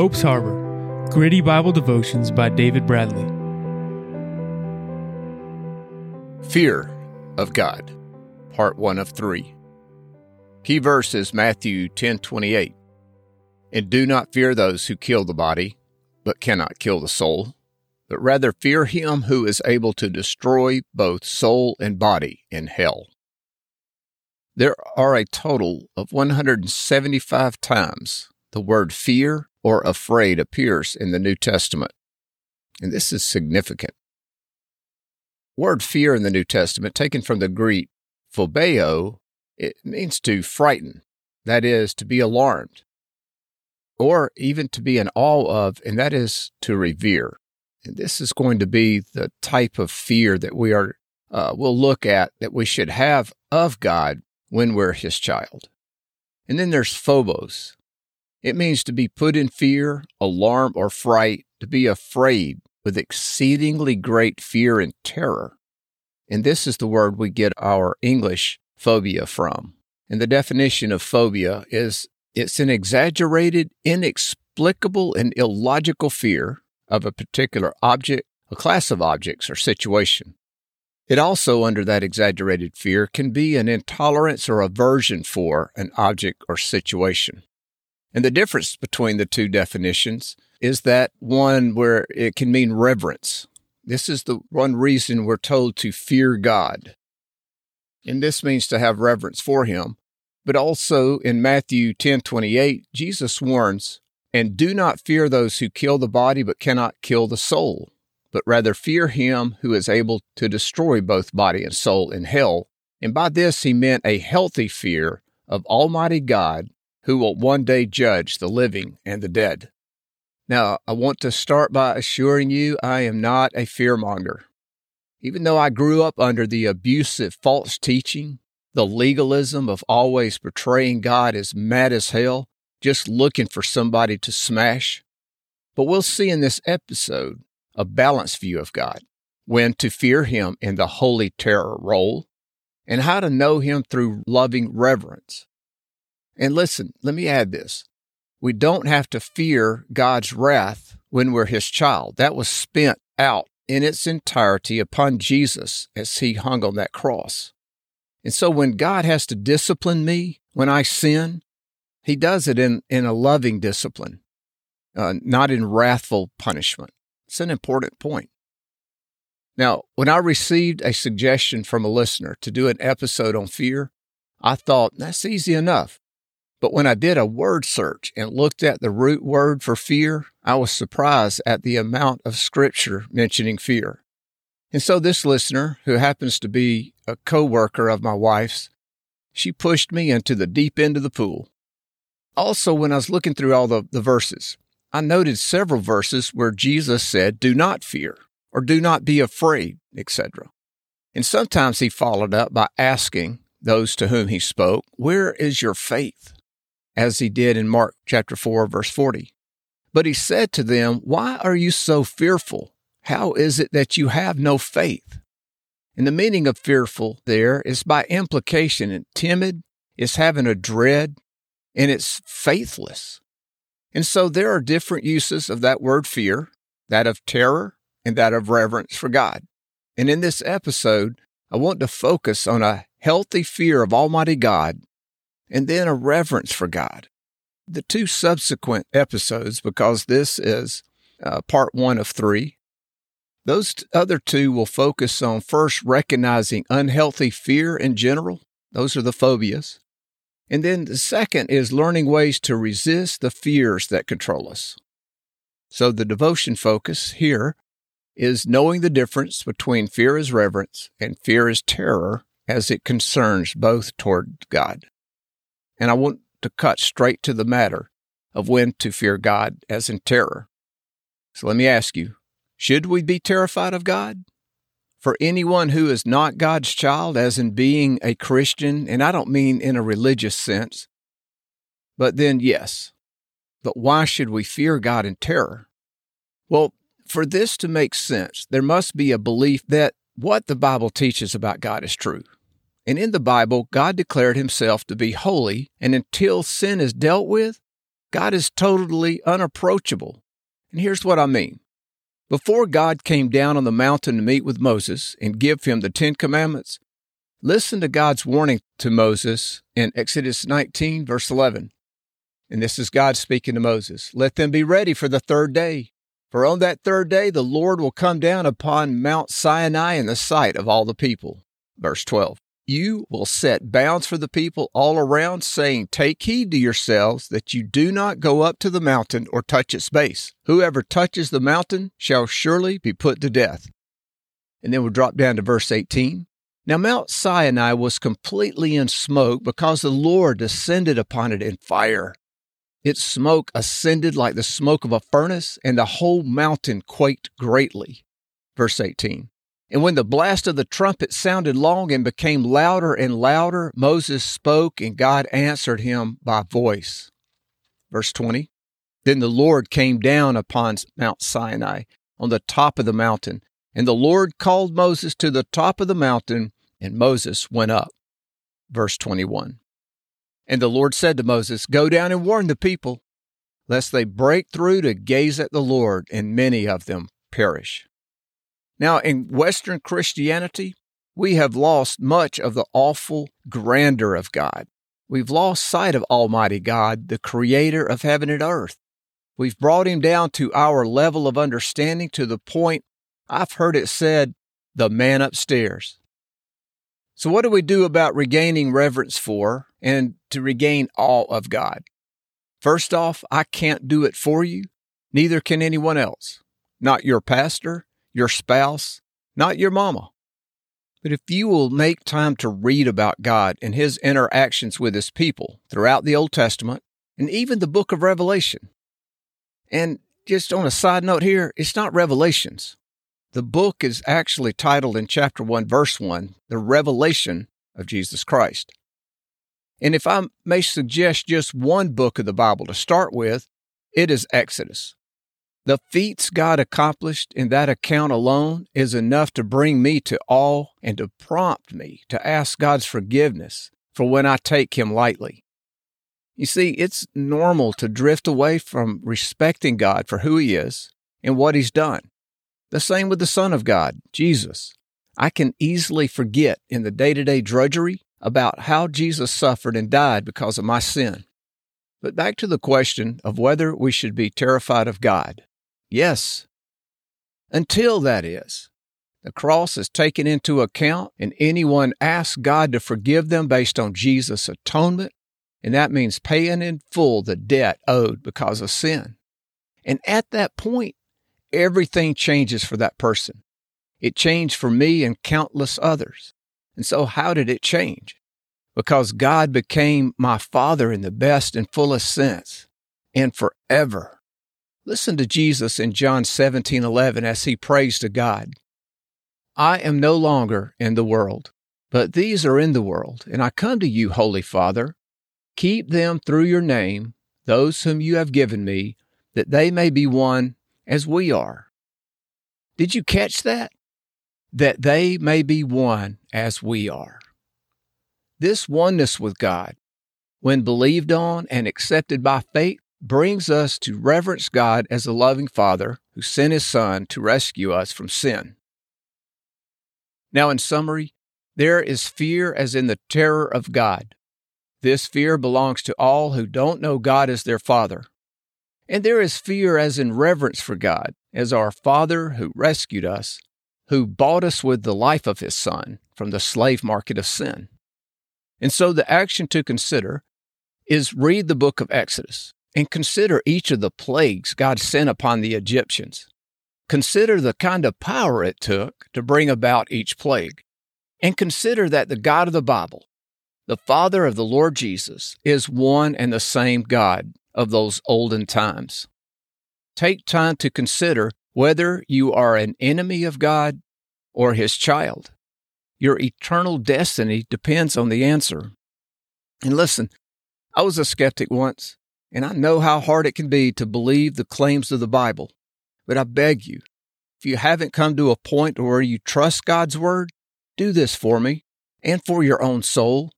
Hope's Harbor Gritty Bible Devotions by David Bradley. Fear of God, Part 1 of 3. Key verse is Matthew 10:28. And do not fear those who kill the body, but cannot kill the soul, but rather fear him who is able to destroy both soul and body in hell. There are a total of 175 times the word fear or afraid appears in the New Testament. And this is significant. Word fear in the New Testament, taken from the Greek phobeo, it means to frighten, that is, to be alarmed, or even to be in awe of, and that is to revere. And this is going to be the type of fear that we are, uh, we'll look at that we should have of God when we're his child. And then there's phobos. It means to be put in fear, alarm, or fright, to be afraid with exceedingly great fear and terror. And this is the word we get our English phobia from. And the definition of phobia is it's an exaggerated, inexplicable, and illogical fear of a particular object, a class of objects, or situation. It also, under that exaggerated fear, can be an intolerance or aversion for an object or situation. And the difference between the two definitions is that one where it can mean reverence. This is the one reason we're told to fear God. And this means to have reverence for him. But also in Matthew 10:28, Jesus warns, "And do not fear those who kill the body but cannot kill the soul, but rather fear him who is able to destroy both body and soul in hell." And by this he meant a healthy fear of Almighty God who will one day judge the living and the dead. Now, I want to start by assuring you I am not a fearmonger. Even though I grew up under the abusive false teaching, the legalism of always portraying God as mad as hell, just looking for somebody to smash. But we'll see in this episode a balanced view of God, when to fear Him in the holy terror role, and how to know Him through loving reverence. And listen, let me add this. We don't have to fear God's wrath when we're his child. That was spent out in its entirety upon Jesus as he hung on that cross. And so when God has to discipline me when I sin, he does it in, in a loving discipline, uh, not in wrathful punishment. It's an important point. Now, when I received a suggestion from a listener to do an episode on fear, I thought that's easy enough. But when I did a word search and looked at the root word for fear, I was surprised at the amount of scripture mentioning fear. And so this listener, who happens to be a co-worker of my wife's, she pushed me into the deep end of the pool. Also, when I was looking through all the, the verses, I noted several verses where Jesus said, do not fear or do not be afraid, etc. And sometimes he followed up by asking those to whom he spoke, where is your faith? As he did in Mark chapter 4 verse 40. But he said to them, Why are you so fearful? How is it that you have no faith? And the meaning of fearful there is by implication and timid, it's having a dread, and it's faithless. And so there are different uses of that word fear, that of terror and that of reverence for God. And in this episode, I want to focus on a healthy fear of Almighty God and then a reverence for God. The two subsequent episodes, because this is uh, part one of three, those other two will focus on first recognizing unhealthy fear in general. Those are the phobias. And then the second is learning ways to resist the fears that control us. So the devotion focus here is knowing the difference between fear as reverence and fear as terror as it concerns both toward God. And I want to cut straight to the matter of when to fear God as in terror. So let me ask you should we be terrified of God? For anyone who is not God's child, as in being a Christian, and I don't mean in a religious sense, but then yes. But why should we fear God in terror? Well, for this to make sense, there must be a belief that what the Bible teaches about God is true. And in the Bible, God declared himself to be holy, and until sin is dealt with, God is totally unapproachable. And here's what I mean. Before God came down on the mountain to meet with Moses and give him the Ten Commandments, listen to God's warning to Moses in Exodus 19, verse 11. And this is God speaking to Moses Let them be ready for the third day. For on that third day the Lord will come down upon Mount Sinai in the sight of all the people. Verse 12. You will set bounds for the people all around, saying, Take heed to yourselves that you do not go up to the mountain or touch its base. Whoever touches the mountain shall surely be put to death. And then we'll drop down to verse 18. Now, Mount Sinai was completely in smoke because the Lord descended upon it in fire. Its smoke ascended like the smoke of a furnace, and the whole mountain quaked greatly. Verse 18. And when the blast of the trumpet sounded long and became louder and louder, Moses spoke, and God answered him by voice. Verse 20 Then the Lord came down upon Mount Sinai on the top of the mountain, and the Lord called Moses to the top of the mountain, and Moses went up. Verse 21 And the Lord said to Moses, Go down and warn the people, lest they break through to gaze at the Lord, and many of them perish. Now, in Western Christianity, we have lost much of the awful grandeur of God. We've lost sight of Almighty God, the creator of heaven and earth. We've brought him down to our level of understanding to the point I've heard it said, the man upstairs. So, what do we do about regaining reverence for and to regain awe of God? First off, I can't do it for you. Neither can anyone else. Not your pastor, your spouse, not your mama. But if you will make time to read about God and his interactions with his people throughout the Old Testament and even the book of Revelation. And just on a side note here, it's not Revelations. The book is actually titled in chapter 1, verse 1, The Revelation of Jesus Christ. And if I may suggest just one book of the Bible to start with, it is Exodus. The feats God accomplished in that account alone is enough to bring me to awe and to prompt me to ask God's forgiveness for when I take Him lightly. You see, it's normal to drift away from respecting God for who He is and what He's done. The same with the Son of God, Jesus. I can easily forget in the day to day drudgery about how Jesus suffered and died because of my sin. But back to the question of whether we should be terrified of God. Yes. Until that is, the cross is taken into account and anyone asks God to forgive them based on Jesus' atonement, and that means paying in full the debt owed because of sin. And at that point, everything changes for that person. It changed for me and countless others. And so, how did it change? Because God became my Father in the best and fullest sense, and forever. Listen to Jesus in John 17 11 as he prays to God. I am no longer in the world, but these are in the world, and I come to you, Holy Father. Keep them through your name, those whom you have given me, that they may be one as we are. Did you catch that? That they may be one as we are. This oneness with God, when believed on and accepted by faith, brings us to reverence God as a loving Father who sent His Son to rescue us from sin. Now, in summary, there is fear as in the terror of God. This fear belongs to all who don't know God as their Father. And there is fear as in reverence for God, as our Father who rescued us, who bought us with the life of His Son from the slave market of sin. And so the action to consider is read the book of Exodus and consider each of the plagues God sent upon the Egyptians. Consider the kind of power it took to bring about each plague. And consider that the God of the Bible, the Father of the Lord Jesus, is one and the same God of those olden times. Take time to consider whether you are an enemy of God or his child. Your eternal destiny depends on the answer. And listen, I was a skeptic once. And I know how hard it can be to believe the claims of the Bible. But I beg you, if you haven't come to a point where you trust God's Word, do this for me and for your own soul.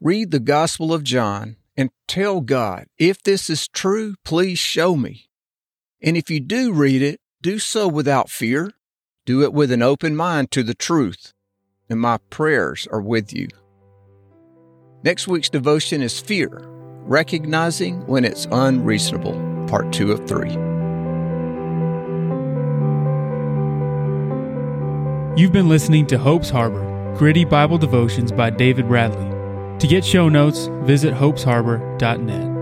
Read the Gospel of John and tell God, if this is true, please show me. And if you do read it, do so without fear. Do it with an open mind to the truth. And my prayers are with you. Next week's devotion is Fear, recognizing when it's unreasonable, part two of three. You've been listening to Hope's Harbor, gritty Bible devotions by David Bradley. To get show notes, visit hopesharbor.net.